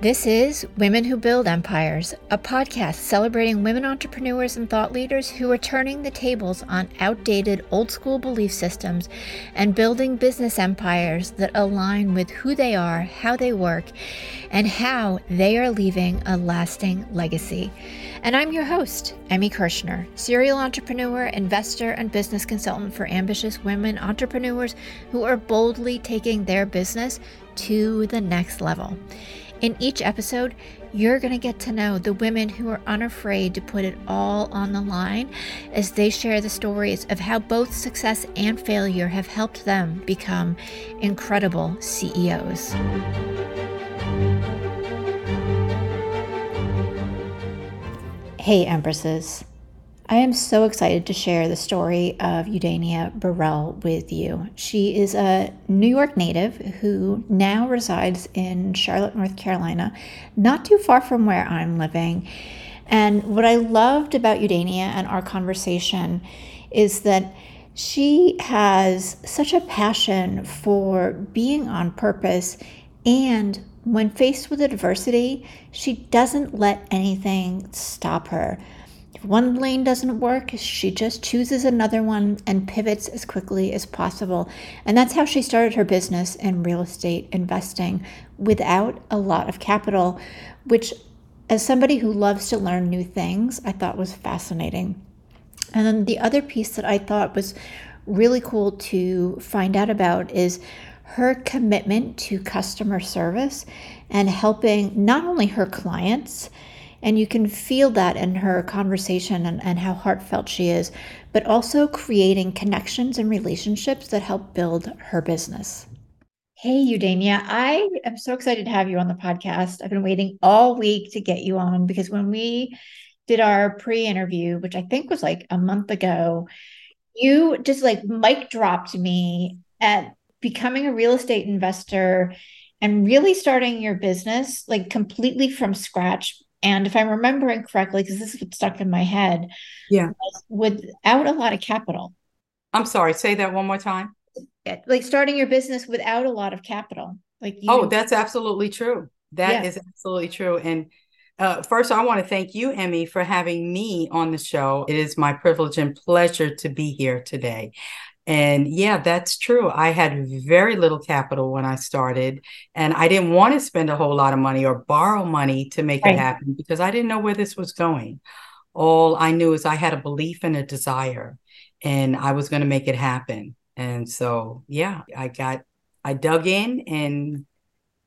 This is Women Who Build Empires, a podcast celebrating women entrepreneurs and thought leaders who are turning the tables on outdated old school belief systems and building business empires that align with who they are, how they work, and how they are leaving a lasting legacy. And I'm your host, Emmy Kirschner, serial entrepreneur, investor, and business consultant for ambitious women entrepreneurs who are boldly taking their business to the next level. In each episode, you're going to get to know the women who are unafraid to put it all on the line as they share the stories of how both success and failure have helped them become incredible CEOs. Hey, Empresses. I am so excited to share the story of Eudania Burrell with you. She is a New York native who now resides in Charlotte, North Carolina, not too far from where I'm living. And what I loved about Eudania and our conversation is that she has such a passion for being on purpose and when faced with adversity, she doesn't let anything stop her if one lane doesn't work, she just chooses another one and pivots as quickly as possible. And that's how she started her business in real estate investing without a lot of capital, which, as somebody who loves to learn new things, I thought was fascinating. And then the other piece that I thought was really cool to find out about is her commitment to customer service and helping not only her clients and you can feel that in her conversation and, and how heartfelt she is, but also creating connections and relationships that help build her business. Hey, Eudania, I am so excited to have you on the podcast. I've been waiting all week to get you on because when we did our pre interview, which I think was like a month ago, you just like mic dropped me at becoming a real estate investor and really starting your business like completely from scratch and if I'm remembering correctly, because this is what stuck in my head, yeah, without a lot of capital. I'm sorry, say that one more time. Like starting your business without a lot of capital. Like oh, that's absolutely true. That yeah. is absolutely true. And uh, first, I want to thank you, Emmy, for having me on the show. It is my privilege and pleasure to be here today. And yeah, that's true. I had very little capital when I started, and I didn't want to spend a whole lot of money or borrow money to make right. it happen because I didn't know where this was going. All I knew is I had a belief and a desire, and I was going to make it happen. And so, yeah, I got, I dug in, and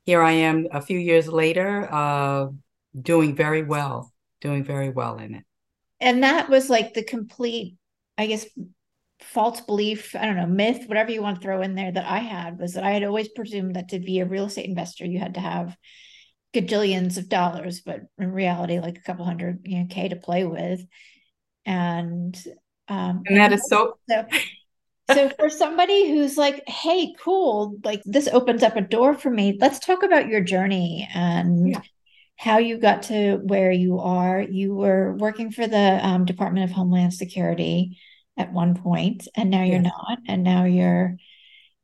here I am a few years later, uh, doing very well, doing very well in it. And that was like the complete, I guess, false belief, I don't know, myth, whatever you want to throw in there that I had was that I had always presumed that to be a real estate investor, you had to have gajillions of dollars, but in reality, like a couple hundred you know, K to play with. And um and that is so so, so for somebody who's like, hey, cool, like this opens up a door for me. Let's talk about your journey and yeah. how you got to where you are. You were working for the um, Department of Homeland Security at one point and now you're not and now you're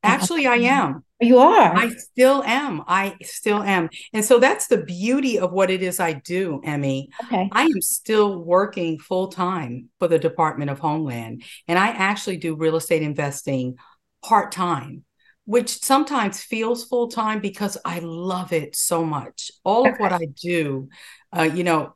actually i am. You are. I still am. I still am. And so that's the beauty of what it is i do emmy. Okay. I am still working full-time for the department of homeland and i actually do real estate investing part-time which sometimes feels full-time because i love it so much. All okay. of what i do uh, you know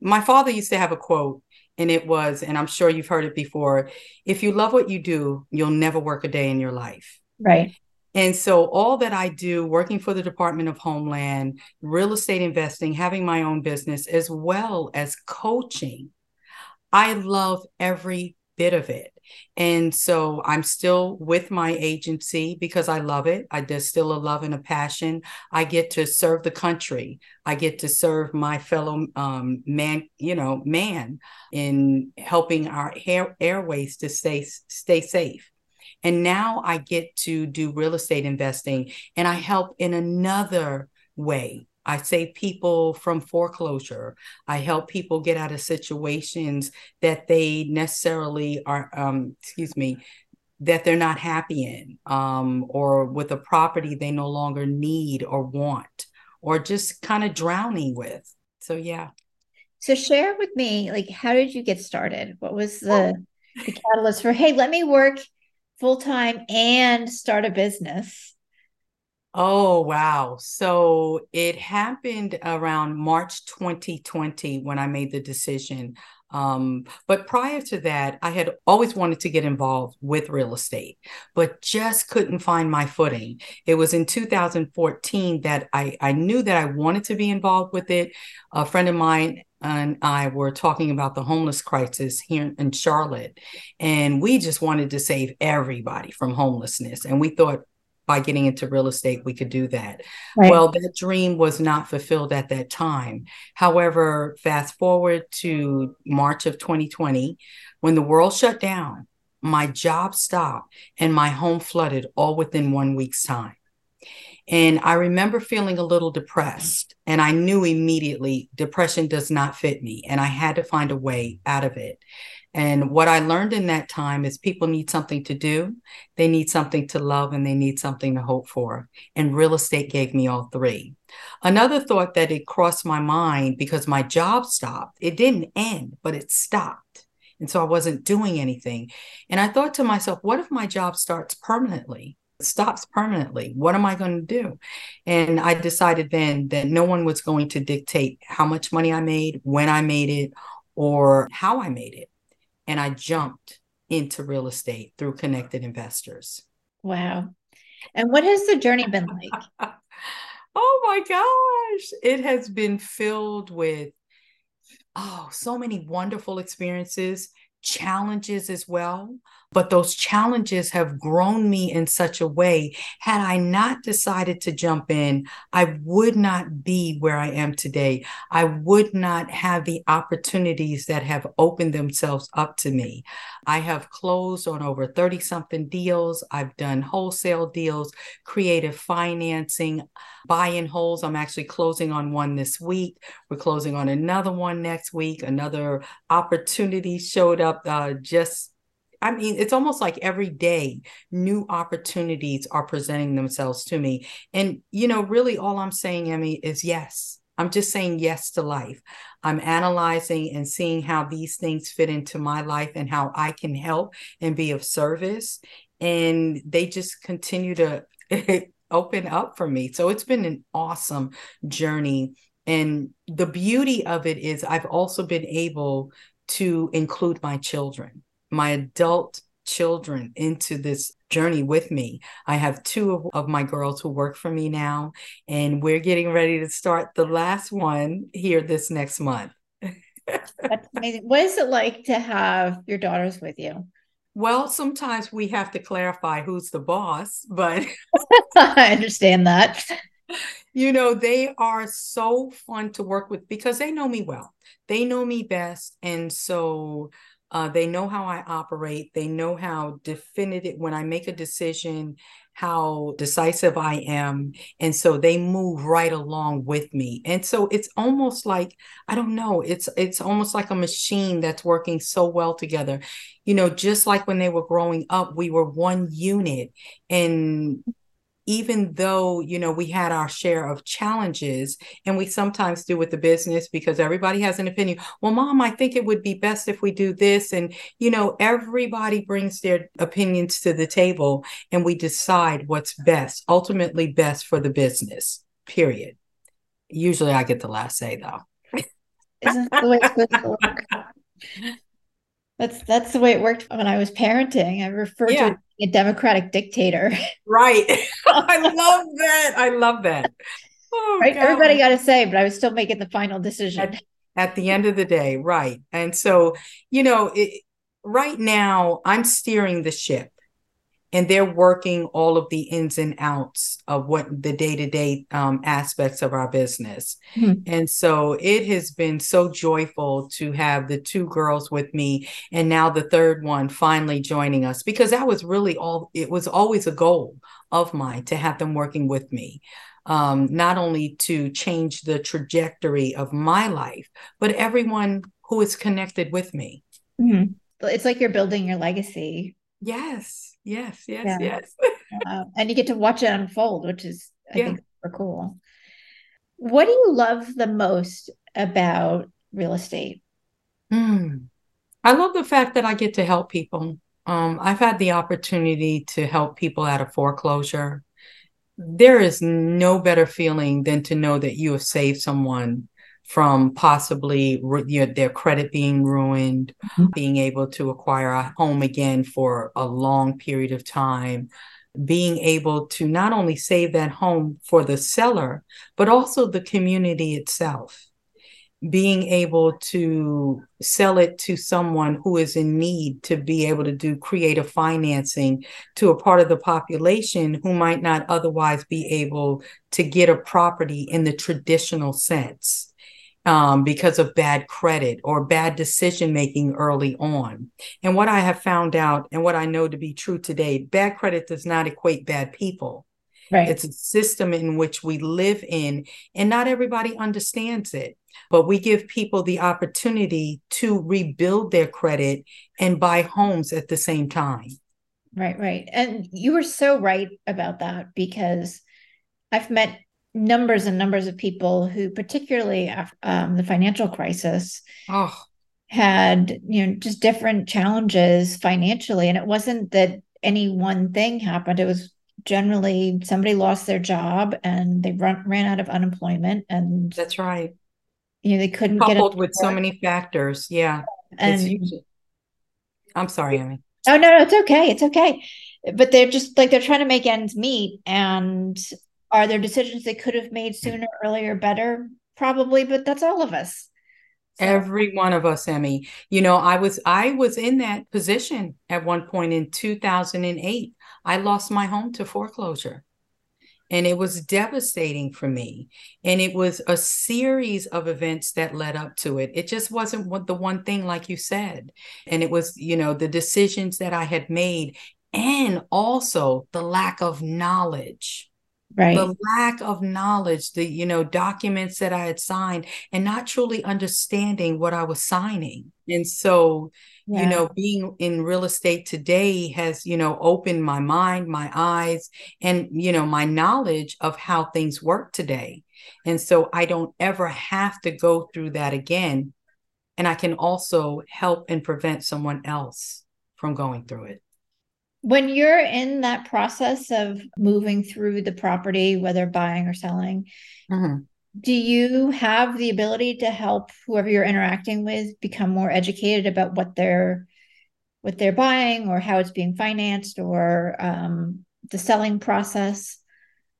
my father used to have a quote and it was, and I'm sure you've heard it before if you love what you do, you'll never work a day in your life. Right. And so, all that I do, working for the Department of Homeland, real estate investing, having my own business, as well as coaching, I love every bit of it. And so I'm still with my agency because I love it. I there's still a love and a passion. I get to serve the country. I get to serve my fellow um, man, you know, man in helping our air, airways to stay stay safe. And now I get to do real estate investing and I help in another way I save people from foreclosure. I help people get out of situations that they necessarily are, um, excuse me, that they're not happy in, um, or with a property they no longer need or want, or just kind of drowning with. So, yeah. So, share with me, like, how did you get started? What was the, oh. the catalyst for, hey, let me work full time and start a business? Oh, wow. So it happened around March 2020 when I made the decision. Um, but prior to that, I had always wanted to get involved with real estate, but just couldn't find my footing. It was in 2014 that I, I knew that I wanted to be involved with it. A friend of mine and I were talking about the homeless crisis here in Charlotte, and we just wanted to save everybody from homelessness. And we thought, by getting into real estate, we could do that. Right. Well, that dream was not fulfilled at that time. However, fast forward to March of 2020, when the world shut down, my job stopped and my home flooded all within one week's time. And I remember feeling a little depressed, and I knew immediately depression does not fit me, and I had to find a way out of it. And what I learned in that time is people need something to do, they need something to love, and they need something to hope for. And real estate gave me all three. Another thought that it crossed my mind because my job stopped, it didn't end, but it stopped. And so I wasn't doing anything. And I thought to myself, what if my job starts permanently? stops permanently. What am I going to do? And I decided then that no one was going to dictate how much money I made, when I made it, or how I made it and I jumped into real estate through connected investors. Wow. And what has the journey been like? oh my gosh. It has been filled with oh, so many wonderful experiences, challenges as well. But those challenges have grown me in such a way. Had I not decided to jump in, I would not be where I am today. I would not have the opportunities that have opened themselves up to me. I have closed on over 30 something deals. I've done wholesale deals, creative financing, buy and holds. I'm actually closing on one this week. We're closing on another one next week. Another opportunity showed up uh, just I mean, it's almost like every day new opportunities are presenting themselves to me. And, you know, really all I'm saying, Emmy, is yes. I'm just saying yes to life. I'm analyzing and seeing how these things fit into my life and how I can help and be of service. And they just continue to open up for me. So it's been an awesome journey. And the beauty of it is, I've also been able to include my children my adult children into this journey with me. I have two of, my girls who work for me now, and we're getting ready to start the last one here this next month. That's amazing. What is it like to have your daughters with you? Well, sometimes we have to clarify who's the boss, but I understand that. You know, they are so fun to work with because they know me well. They know me best. And so uh, they know how I operate. They know how definitive, when I make a decision, how decisive I am. And so they move right along with me. And so it's almost like, I don't know, it's it's almost like a machine that's working so well together. You know, just like when they were growing up, we were one unit. And even though you know we had our share of challenges and we sometimes do with the business because everybody has an opinion well mom i think it would be best if we do this and you know everybody brings their opinions to the table and we decide what's best ultimately best for the business period usually i get the last say though isn't that the way it's supposed to work that's that's the way it worked when I was parenting. I referred yeah. to a democratic dictator. Right. I love that. I love that. Oh, right. God. Everybody got to say, but I was still making the final decision. At, at, the end of the day, right. And so, you know, it, right now I'm steering the ship and they're working all of the ins and outs of what the day-to-day um, aspects of our business mm-hmm. and so it has been so joyful to have the two girls with me and now the third one finally joining us because that was really all it was always a goal of mine to have them working with me um, not only to change the trajectory of my life but everyone who is connected with me mm-hmm. it's like you're building your legacy yes Yes, yes, yeah. yes. uh, and you get to watch it unfold, which is I yeah. think super cool. What do you love the most about real estate? Mm. I love the fact that I get to help people. Um, I've had the opportunity to help people out of foreclosure. There is no better feeling than to know that you have saved someone from possibly you know, their credit being ruined, mm-hmm. being able to acquire a home again for a long period of time, being able to not only save that home for the seller, but also the community itself being able to sell it to someone who is in need to be able to do creative financing to a part of the population who might not otherwise be able to get a property in the traditional sense um, because of bad credit or bad decision making early on. And what I have found out and what I know to be true today bad credit does not equate bad people. Right. It's a system in which we live in, and not everybody understands it but we give people the opportunity to rebuild their credit and buy homes at the same time. Right, right. And you were so right about that because I've met numbers and numbers of people who, particularly after um, the financial crisis, oh. had you know just different challenges financially, and it wasn't that any one thing happened. It was generally somebody lost their job and they run, ran out of unemployment, and that's right. you know they couldn't coupled get coupled with so many factors. Yeah. And usually, i'm sorry emmy. Oh no no it's okay. It's okay. But they're just like they're trying to make ends meet and are there decisions they could have made sooner earlier better? Probably but that's all of us. So. every one of us emmy. You know i was i was in that position at one point in 2008 i lost my home to foreclosure. And it was devastating for me. And it was a series of events that led up to it. It just wasn't the one thing like you said. And it was you know the decisions that i had made and also the lack of knowledge right. The lack of knowledge the you know documents that i had signed and not truly understanding what i was signing. And so yeah. you know being in real estate today has you know opened my mind my eyes and you know my knowledge of how things work today. And so i don't ever have to go through that again. And i can also help and prevent someone else from going through it when you're in that process of moving through the property whether buying or selling mm-hmm. do you have the ability to help whoever you're interacting with become more educated about what they're what they're buying or how it's being financed or um, the selling process?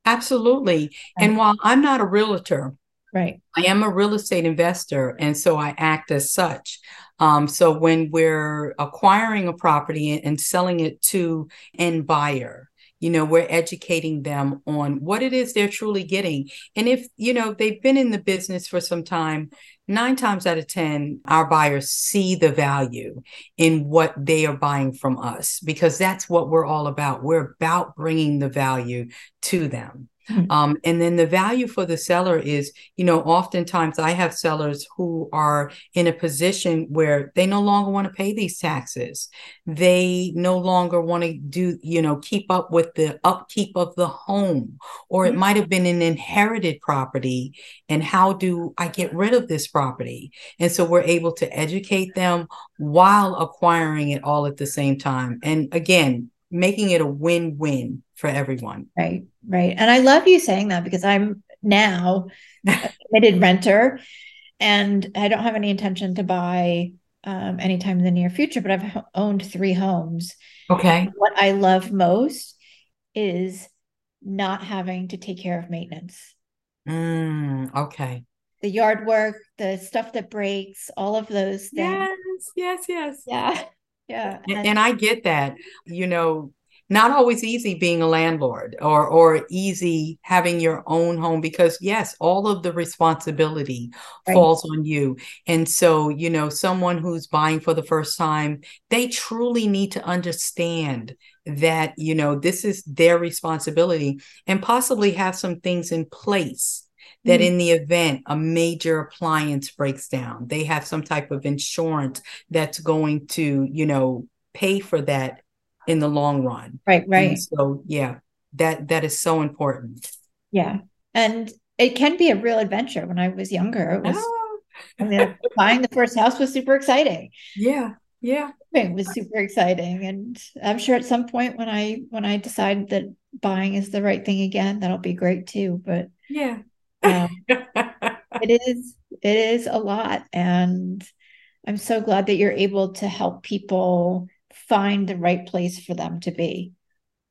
Absolutely. And while i'm not a realtor right. I am a real estate investor and so i act as such um, so when we're acquiring a property and selling it to end buyer you know we're educating them on what it is they're truly getting. And if you know they've been in the business for some time nine times out of ten our buyers see the value in what they are buying from us because that's what we're all about. We're about bringing the value to them Mm-hmm. Um, and then the value for the seller is, you know, oftentimes I have sellers who are in a position where they no longer want to pay these taxes. They no longer want to do, you know, keep up with the upkeep of the home, or it mm-hmm. might have been an inherited property. And how do I get rid of this property? And so we're able to educate them while acquiring it all at the same time. And again, making it a win-win for everyone. Right, right. And I love you saying that because I'm now a committed renter and I don't have any intention to buy um, anytime in the near future, but I've owned three homes. Okay. what I love most is not having to take care of maintenance. Mm, okay. The yard work, the stuff that breaks, all of those things. Yes, yes, yes. Yeah. Yeah. And, and I get that. You know, not always easy being a landlord or or easy having your own home because yes all of the responsibility right. falls on you and so you know someone who's buying for the first time they truly need to understand that you know this is their responsibility and possibly have some things in place that mm-hmm. in the event a major appliance breaks down they have some type of insurance that's going to you know pay for that in the long run right right and so yeah that that is so important yeah and it can be a real adventure. When I was younger, it was. Oh. I mean, buying the first house was super exciting. Yeah, yeah, it was super exciting, and I'm sure at some point when I when I decide that buying is the right thing again, that'll be great too. But yeah, um, it is it is a lot, and I'm so glad that you're able to help people find the right place for them to be.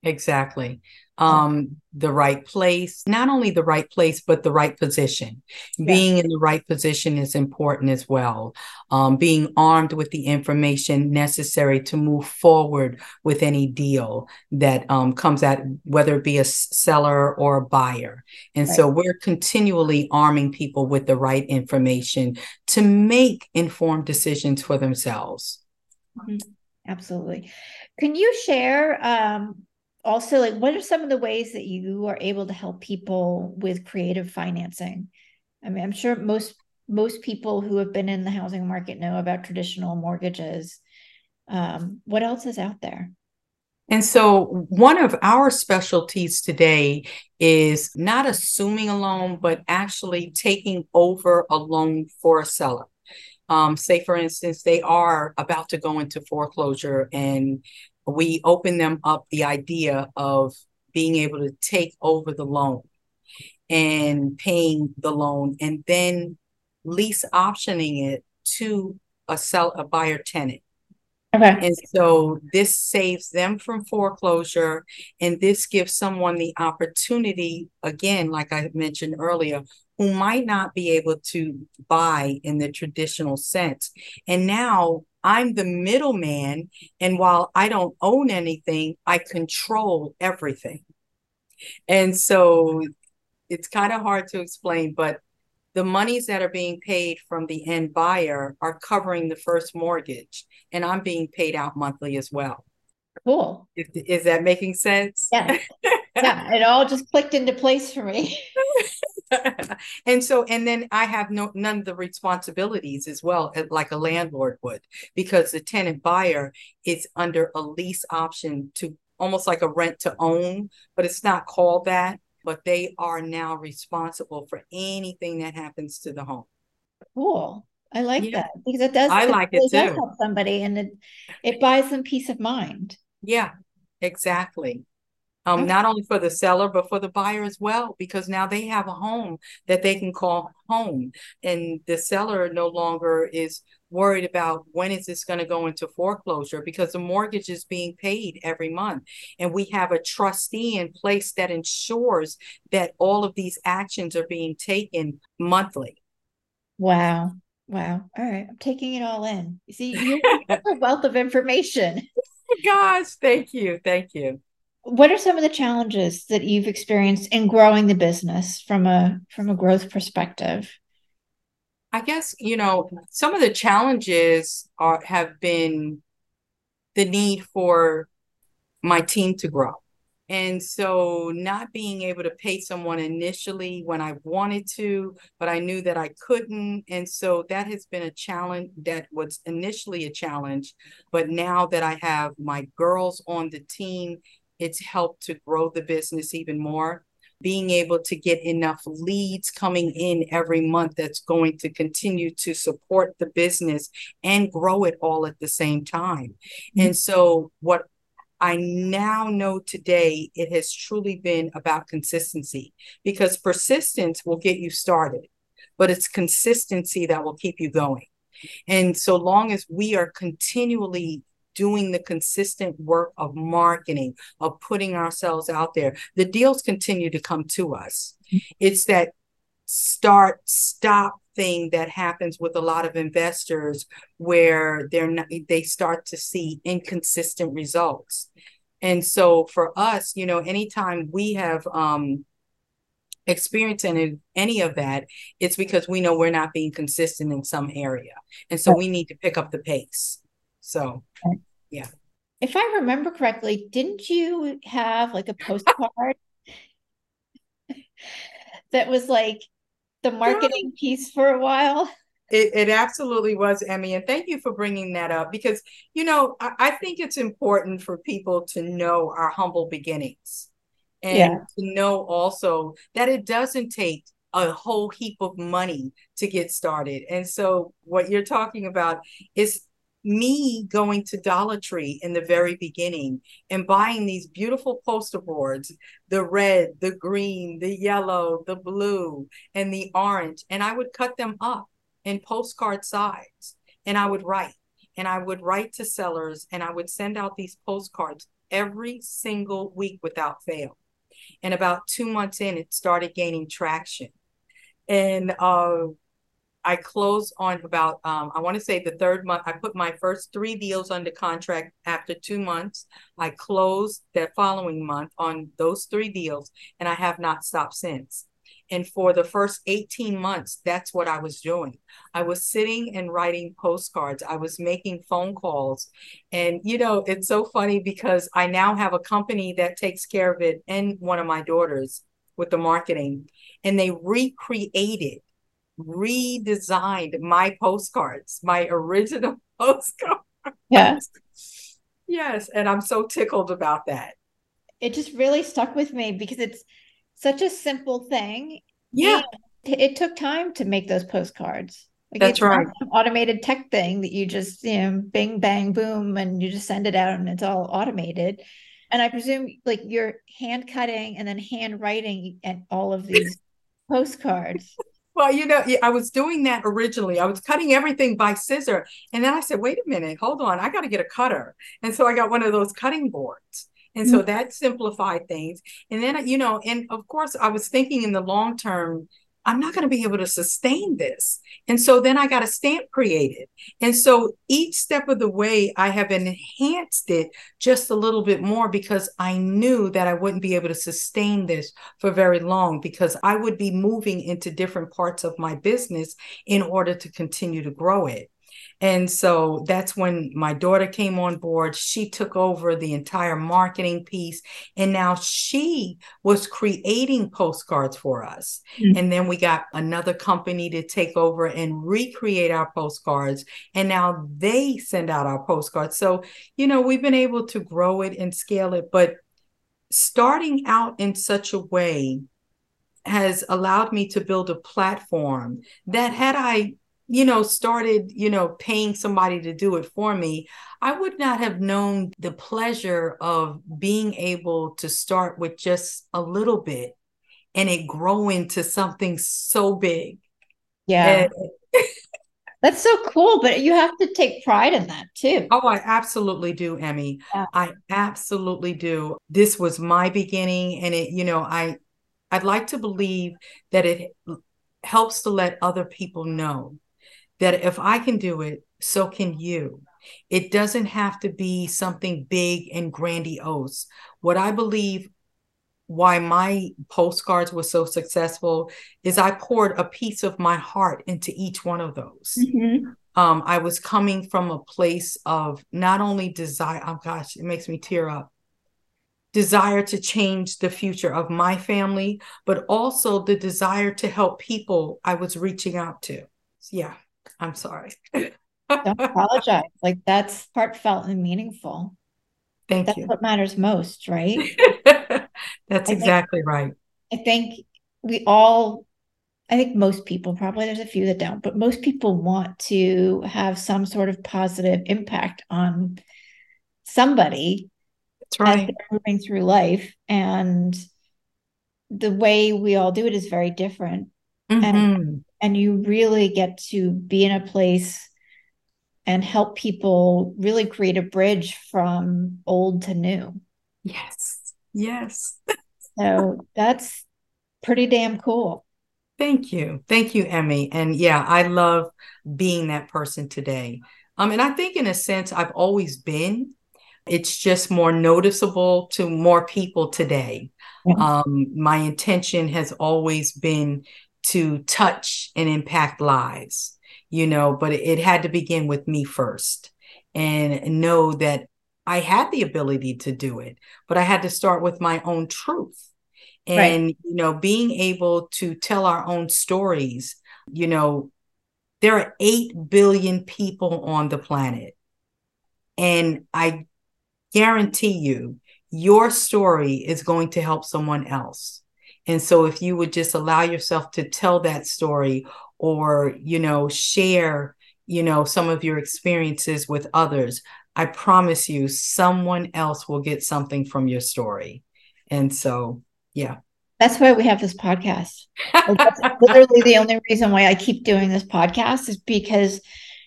Exactly um, the right place, not only the right place, but the right position. Yeah. Being in the right position is important as well. Um, being armed with the information necessary to move forward with any deal that um, comes at, whether it be a seller or a buyer. And right. so we're continually arming people with the right information to make informed decisions for themselves. Mm-hmm. Absolutely. Can you share um, also like what are some of the ways that you are able to help people with creative financing i mean i'm sure most most people who have been in the housing market know about traditional mortgages um, what else is out there and so, one of our specialties today is not assuming a loan, but actually taking over a loan for a seller. Um, say, for instance, they are about to go into foreclosure and we open them up the idea of being able to take over the loan and paying the loan and then lease optioning it to a sell a buyer tenant. Okay. And so this saves them from foreclosure and this gives someone the opportunity again like I mentioned earlier who might not be able to buy in the traditional sense. And now I'm the middleman. And while I don't own anything, I control everything. And so it's kind of hard to explain, but the monies that are being paid from the end buyer are covering the first mortgage, and I'm being paid out monthly as well. Cool. Is, is that making sense? Yeah. Yeah. it all just clicked into place for me. and so and then i have no none of the responsibilities as well eh, like a landlord would because the tenant buyer is under a lease option to almost like a rent to own but it's not called that but they are now responsible for anything that happens to the home. Cool. I like yeah. that because it does i it like it, too. help somebody and it it buys them peace of mind. Yeah exactly um, okay. not only for the seller but for the buyer as well because now they have a home that they can call home and the seller no longer is worried about when is this going to go into foreclosure because the mortgage is being paid every month and we have a trustee in place that ensures that all of these actions are being taken monthly. Wow. Wow. All right. I'm taking it all in. You see you have a wealth of information. Gosh thank you. Thank you what are some of the challenges that you've experienced in growing the business from a from a growth perspective i guess you know some of the challenges are have been the need for my team to grow and so not being able to pay someone initially when I wanted to, but I knew that I couldn't. And so that has been a challenge that was initially a challenge. But now that I have my girls on the team it's helped to grow the business even more. Being able to get enough leads coming in every month that's going to continue to support the business and grow it all at the same time. Mm-hmm. And so, what I now know today, it has truly been about consistency because persistence will get you started, but it's consistency that will keep you going. And so long as we are continually doing the consistent work of marketing, of putting ourselves out there, the deals continue to come to us. It's that start stop thing that happens with a lot of investors where they're not, they start to see inconsistent results. And so for us, you know, anytime we have um experienced any, any of that, it's because we know we're not being consistent in some area. And so we need to pick up the pace. So, yeah. If I remember correctly, didn't you have like a postcard that was like the marketing yeah. piece for a while? It, it absolutely was, Emmy. And thank you for bringing that up because, you know, I, I think it's important for people to know our humble beginnings and yeah. to know also that it doesn't take a whole heap of money to get started. And so what you're talking about is me going to Dollar Tree in the very beginning and buying these beautiful poster boards the red, the green, the yellow, the blue, and the orange. And I would cut them up in postcard size and I would write. And I would write to sellers and I would send out these postcards every single week without fail. And about two months in, it started gaining traction. And uh, I closed on about, um, I want to say the third month. I put my first three deals under contract after two months. I closed that following month on those three deals, and I have not stopped since. And for the first 18 months, that's what I was doing. I was sitting and writing postcards. I was making phone calls. And, you know, it's so funny because I now have a company that takes care of it and one of my daughters with the marketing. And they recreated redesigned my postcards, my original postcards. Yes. yes. And I'm so tickled about that. It just really stuck with me because it's such a simple thing. Yeah. It took time to make those postcards. Like That's right. automated tech thing that you just, you know, bing, bang, boom, and you just send it out and it's all automated. And I presume like you're hand cutting and then hand writing and all of these postcards. Well, you know, I was doing that originally. I was cutting everything by scissor. And then I said, wait a minute, hold on, I got to get a cutter. And so I got one of those cutting boards. And so mm-hmm. that simplified things. And then, you know, and of course, I was thinking in the long term, I'm not going to be able to sustain this. And so then I got a stamp created. And so each step of the way, I have enhanced it just a little bit more because I knew that I wouldn't be able to sustain this for very long because I would be moving into different parts of my business in order to continue to grow it. And so that's when my daughter came on board. She took over the entire marketing piece. And now she was creating postcards for us. Mm-hmm. And then we got another company to take over and recreate our postcards. And now they send out our postcards. So, you know, we've been able to grow it and scale it. But starting out in such a way, has allowed me to build a platform that had I you know, started, you know, paying somebody to do it for me, I would not have known the pleasure of being able to start with just a little bit and it grow into something so big. Yeah. That's so cool, but you have to take pride in that too. Oh, I absolutely do, Emmy. Yeah. I absolutely do. This was my beginning and it, you know, I I'd like to believe that it helps to let other people know that if I can do it, so can you. It doesn't have to be something big and grandiose. What I believe why my postcards were so successful is I poured a piece of my heart into each one of those. Mm-hmm. Um, I was coming from a place of not only desire, oh gosh, it makes me tear up, desire to change the future of my family, but also the desire to help people I was reaching out to. Yeah. I'm sorry. Don't apologize. Like that's heartfelt and meaningful. Thank that's you. what matters most, right? that's I exactly think, right. I think we all, I think most people, probably there's a few that don't, but most people want to have some sort of positive impact on somebody that's right. as they're moving through life. And the way we all do it is very different. Mm-hmm. And and you really get to be in a place and help people really create a bridge from old to new. Yes. Yes. so that's pretty damn cool. Thank you. Thank you, Emmy. And yeah, I love being that person today. Um, and I think in a sense I've always been. It's just more noticeable to more people today. Yeah. Um, my intention has always been to touch and impact lives, you know, but it, had to begin with me first and know that I had the ability to do it, but I had to start with my own truth. And, right. you know, being able to tell our own stories, you know, there are 8 billion people on the planet. And I guarantee you, your story is going to help someone else. And so if you would just allow yourself to tell that story or, you know, share, you know, some of your experiences with others, I promise you someone else will get something from your story. And so, yeah. That's why we have this podcast. That's literally the only reason why I keep doing this podcast is because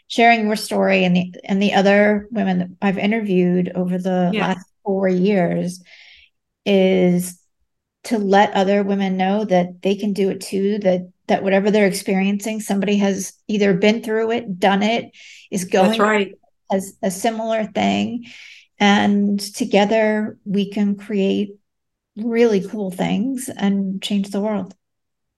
sharing your story and the and the other women that I've interviewed over the yes. last four years is to let other women know that they can do it too that that whatever they're experiencing somebody has either been through it done it is going right. as a similar thing. And together we can create really cool things and change the world.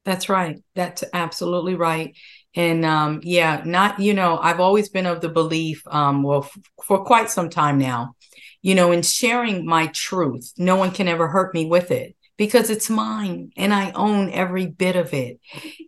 That's right. That's absolutely right. And um yeah not you know i've always been of the belief um well f- for quite some time now you know in sharing my truth no one can ever hurt me with it because it's mine and I own every bit of it.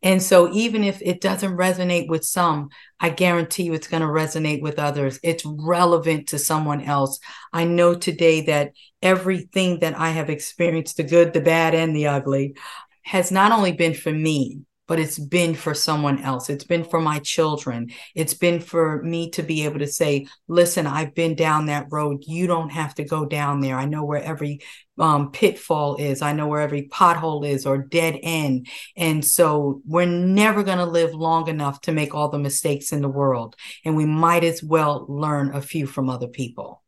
And so even if it doesn't resonate with some, I guarantee you it's going to resonate with others. It's relevant to someone else. I know today that everything that I have experienced, the good, the bad, and the ugly, has not only been for me, but it's been for someone else. It's been for my children. It's been for me to be able to say, listen, I've been down that road. You don't have to go down there. I know where every um, pitfall is. I know where every pothole is or dead end. And so we're never going to live long enough to make all the mistakes in the world. And we might as well learn a few from other people.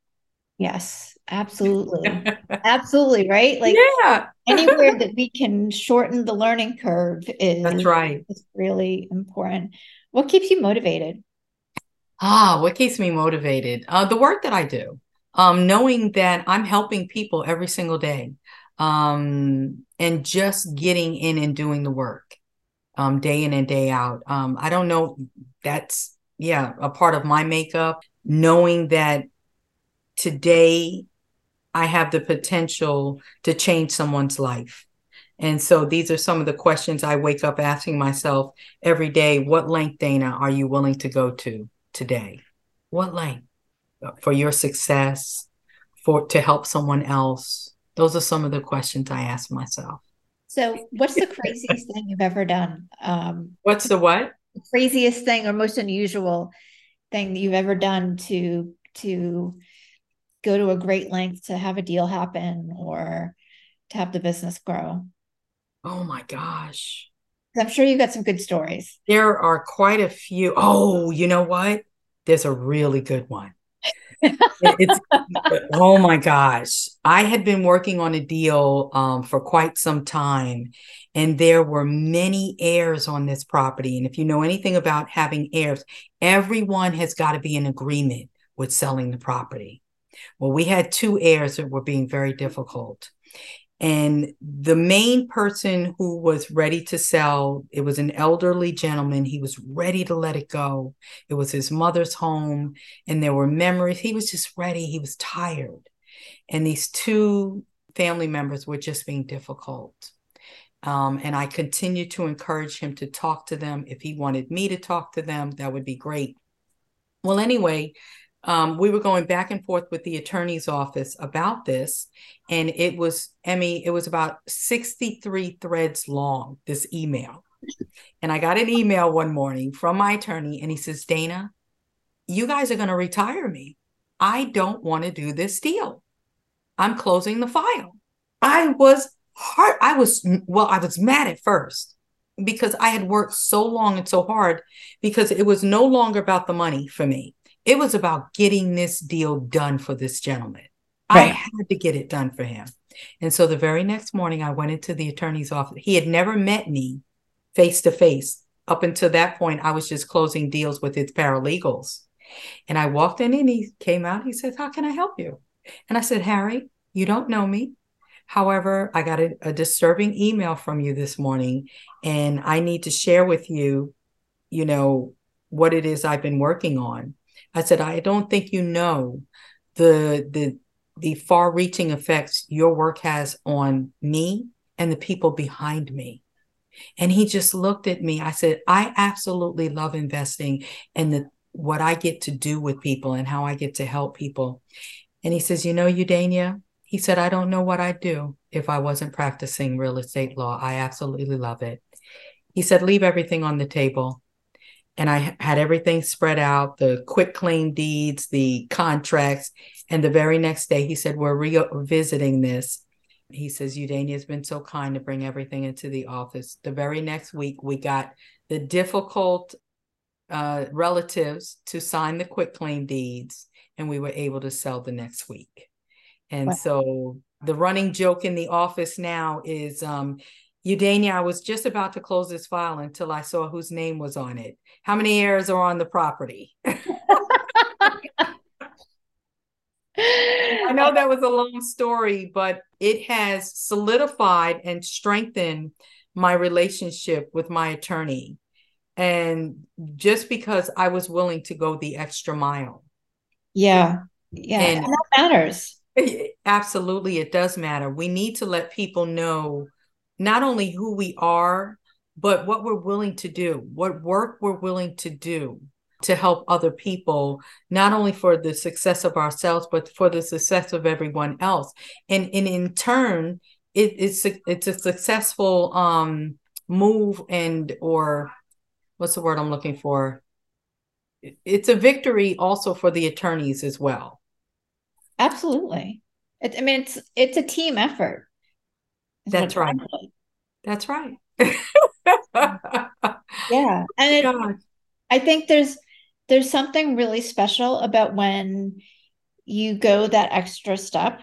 Yes, absolutely. absolutely. Right. Like, yeah. anywhere that we can shorten the learning curve is that's right. It's really important. What keeps you motivated? Ah, what keeps me motivated? Uh, the work that I do. Um, knowing that I'm helping people every single day. Um, and just getting in and doing the work um, day in and day out. Um, I don't know. That's yeah, a part of my makeup. Knowing that today I have the potential to change someone's life. And so these are some of the questions I wake up asking myself every day. What length, Dana, are you willing to go to today? What length for your success, for to help someone else? Those are some of the questions I ask myself. So, what's the craziest thing you've ever done? Um, what's the what? The craziest thing or most unusual thing that you've ever done to to go to a great length to have a deal happen or to have the business grow? Oh my gosh. I'm sure you've got some good stories. There are quite a few. Oh, you know what? There's a really good one. it's oh my gosh. I had been working on a deal um, for quite some time, and there were many heirs on this property. And if you know anything about having heirs, everyone has got to be in agreement with selling the property. Well, we had two heirs that were being very difficult. And the main person who was ready to sell, it was an elderly gentleman. He was ready to let it go. It was his mother's home, and there were memories. He was just ready. He was tired. And these two family members were just being difficult. Um, and I continued to encourage him to talk to them. If he wanted me to talk to them, that would be great. Well, anyway, um, we were going back and forth with the attorney's office about this. And it was, Emmy, it was about 63 threads long, this email. And I got an email one morning from my attorney, and he says, Dana, you guys are going to retire me. I don't want to do this deal. I'm closing the file. I was hard. I was, well, I was mad at first because I had worked so long and so hard because it was no longer about the money for me. It was about getting this deal done for this gentleman. Right. I had to get it done for him. And so the very next morning, I went into the attorney's office. He had never met me face to face. Up until that point, I was just closing deals with his paralegals. And I walked in and he came out. He said, How can I help you? And I said, Harry, you don't know me. However, I got a, a disturbing email from you this morning, and I need to share with you, you know, what it is I've been working on. I said, I don't think you know the the the far-reaching effects your work has on me and the people behind me. And he just looked at me. I said, I absolutely love investing and the what I get to do with people and how I get to help people. And he says, You know, Eudania, He said, I don't know what I'd do if I wasn't practicing real estate law. I absolutely love it. He said, Leave everything on the table. And I had everything spread out the quit claim deeds, the contracts. And the very next day, he said, We're revisiting this. He says, Eudania has been so kind to bring everything into the office. The very next week, we got the difficult uh, relatives to sign the quit claim deeds, and we were able to sell the next week. And wow. so the running joke in the office now is um, Eudania, I was just about to close this file until I saw whose name was on it. How many heirs are on the property? I know that was a long story, but it has solidified and strengthened my relationship with my attorney. And just because I was willing to go the extra mile. Yeah. Yeah. And, and that matters. Absolutely, it does matter. We need to let people know not only who we are, but what we're willing to do, what work we're willing to do to help other people, not only for the success of ourselves, but for the success of everyone else. And, and in turn, it, it's a, it's a successful um, move and or what's the word I'm looking for? It's a victory also for the attorneys as well. Absolutely. It, I mean, it's it's a team effort. That's right. That's right. yeah, and it, I think there's there's something really special about when you go that extra step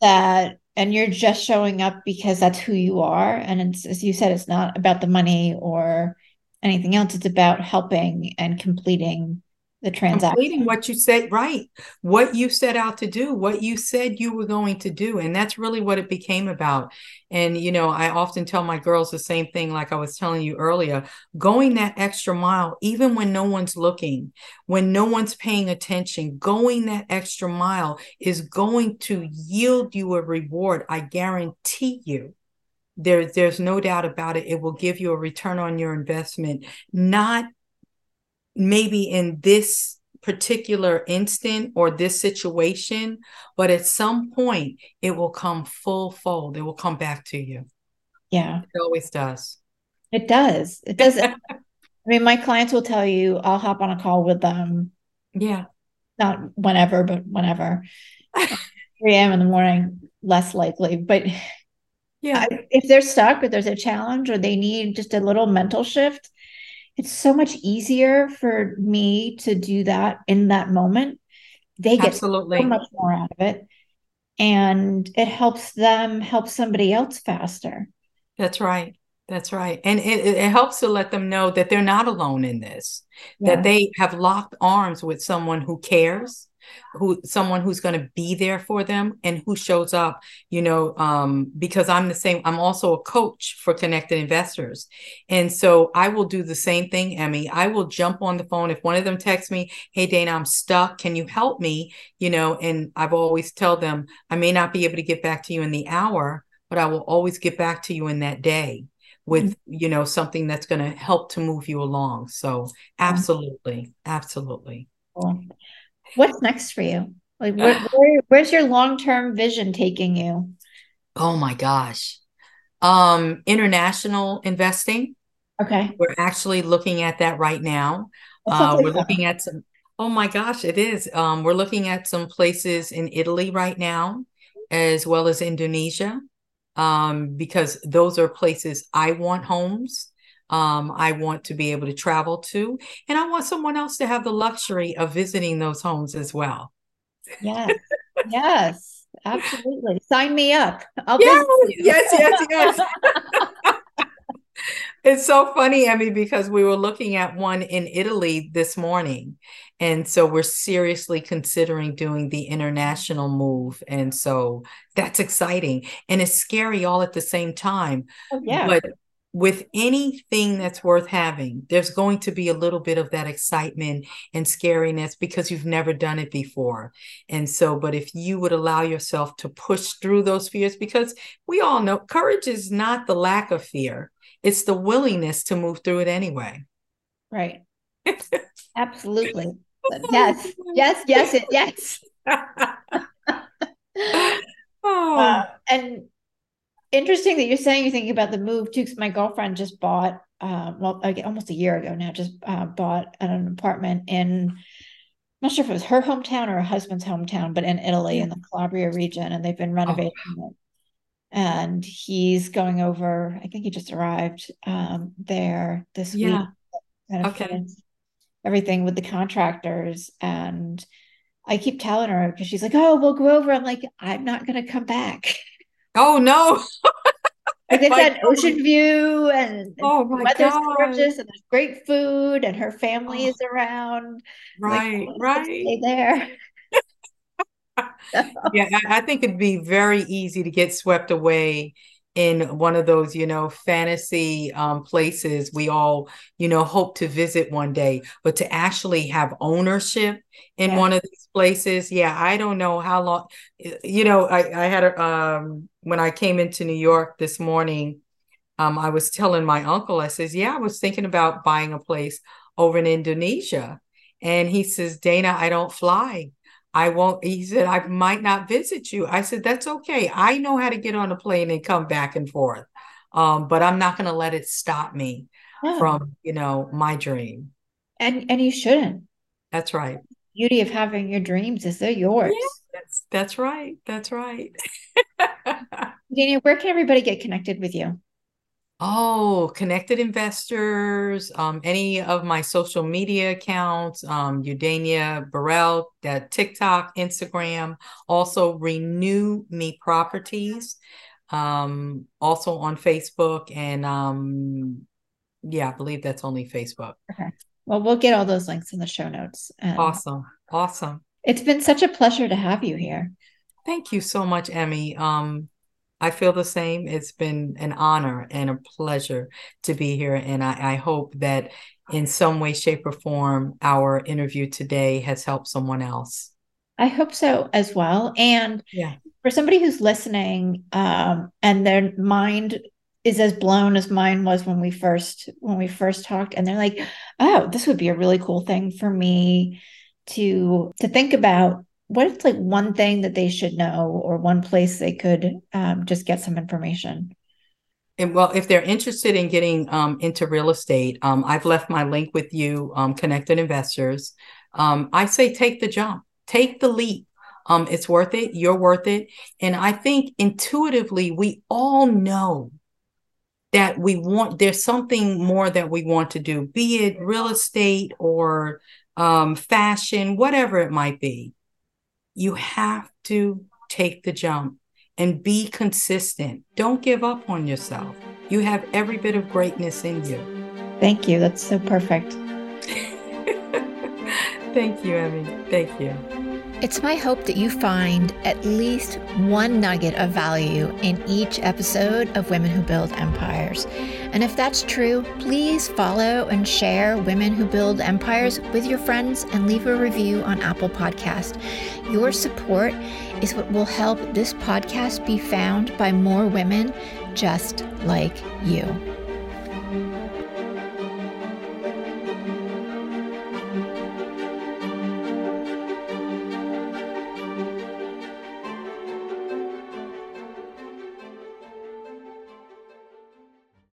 that and you're just showing up because that's who you are. And it's as you said it's not about the money or anything else. It's about helping and completing the transaction. Completing what you said, right? What you set out to do, what you said you were going to do. And that's really what it became about. And, you know, I often tell my girls the same thing, like I was telling you earlier going that extra mile, even when no one's looking, when no one's paying attention, going that extra mile is going to yield you a reward. I guarantee you. There, there's no doubt about it. It will give you a return on your investment, not maybe in this particular instant or this situation, but at some point it will come full fold. It will come back to you. Yeah. It always does. It does. It does. I mean, my clients will tell you I'll hop on a call with them. Yeah. Not whenever, but whenever. 3 a.m. in the morning, less likely. But yeah, if they're stuck or there's a challenge or they need just a little mental shift, it's so much easier for me to do that in that moment. They get Absolutely. so much more out of it. And it helps them help somebody else faster. That's right. That's right. And it, it helps to let them know that they're not alone in this, yeah. that they have locked arms with someone who cares who someone who's going to be there for them and who shows up you know um, because i'm the same i'm also a coach for connected investors. And so i will do the same thing emmy. I will jump on the phone. If one of them texts me hey dana i'm stuck. Can you help me? You know and i've always tell them i may not be able to get back to you in the hour but i will always get back to you in that day with mm-hmm. you know something that's going to help to move you along. So absolutely. Absolutely. Cool. What's next for you? Like, where, where, where's your long term vision taking you? Oh my gosh. Um, international investing. Okay. We're actually looking at that right now. Uh, we're looking at some. Oh my gosh, it is. Um, we're looking at some places in Italy right now, as well as Indonesia, um, because those are places I want homes um, I want to be able to travel to. And I want someone else to have the luxury of visiting those homes as well. Yes. yes. Absolutely. Sign me up. I'll yes, yes, yes, yes. it's so funny, Emmy, because we were looking at one in Italy this morning. And so we're seriously considering doing the international move. And so that's exciting. And it's scary all at the same time. Oh, yeah. But with anything that's worth having, there's going to be a little bit of that excitement and scariness because you've never done it before. And so, but if you would allow yourself to push through those fears, because we all know courage is not the lack of fear, it's the willingness to move through it anyway. Right. Absolutely. Yes. Yes. Yes. Yes. Oh. Uh, and interesting that you're saying you're thinking about the move too, because my girlfriend just bought, uh, well, almost a year ago now, just uh, bought an apartment in, I'm not sure if it was her hometown or her husband's hometown, but in Italy in the Calabria region, and they've been renovating oh. it. And he's going over. I think he just arrived um, there this yeah. week. Kind of okay. Everything with the contractors and I keep telling her because she's like, "Oh, we'll go over." I'm like, "I'm not going to come back." Oh no! like they've got ocean view and oh my weather's God. gorgeous and there's great food and her family oh. is around. Right, like, right. Stay there. yeah, I, I think it'd be very easy to get swept away in one of those you know fantasy um, places we all you know hope to visit one day. But to actually have ownership in yeah. one of these places yeah i don't know how long you know i, I had a um, when i came into new york this morning um, i was telling my uncle i says yeah i was thinking about buying a place over in indonesia. And he says dana i don't fly I won't. He said, I might not visit you. I said, that's okay. I know how to get on a plane and come back and forth. Um, but I'm not going to let it stop me no. from, you know, my dream. And and you shouldn't. That's right. Beauty of having your dreams is they're yours. Yeah, that's that's right. That's right. Daniel, where can everybody get connected with you? Oh, connected investors, um, any of my social media accounts, um, Eudania Burrell, that TikTok, Instagram, also Renew Me Properties, um, also on Facebook, and um, yeah, I believe that's only Facebook. Okay. Well, we'll get all those links in the show notes. awesome. Awesome. It's been such a pleasure to have you here. Thank you so much, Emmy. Um, I feel the same. It's been an honor and a pleasure to be here. And I, I, hope that in some way, shape, or form, our interview today has helped someone else. I hope so as well. And yeah. for somebody who's listening um, and their mind is as blown as mine was when we first when we first talked and they're like oh this would be a really cool thing for me to to think about what's like one thing that they should know or one place they could um, just get some information? And well if they're interested in getting um, into real estate um, i've left my link with you um, connected investors. Um, i say take the jump take the leap. Um, it's worth it. You're worth it. And i think intuitively we all know that we want there's something more that we want to do be it real estate or fashion whatever it might be you have to take the jump and be consistent. Don't give up on yourself. You have every bit of greatness in you. Thank you. That's so perfect. Thank you, Emmy. Thank you. It's my hope that you find at least one nugget of value in each episode of Women Who Build Empires. And if that's true, please follow and share Women Who Build Empires with your friends and leave a review on Apple Podcast. Your support is what will help this podcast be found by more women just like you.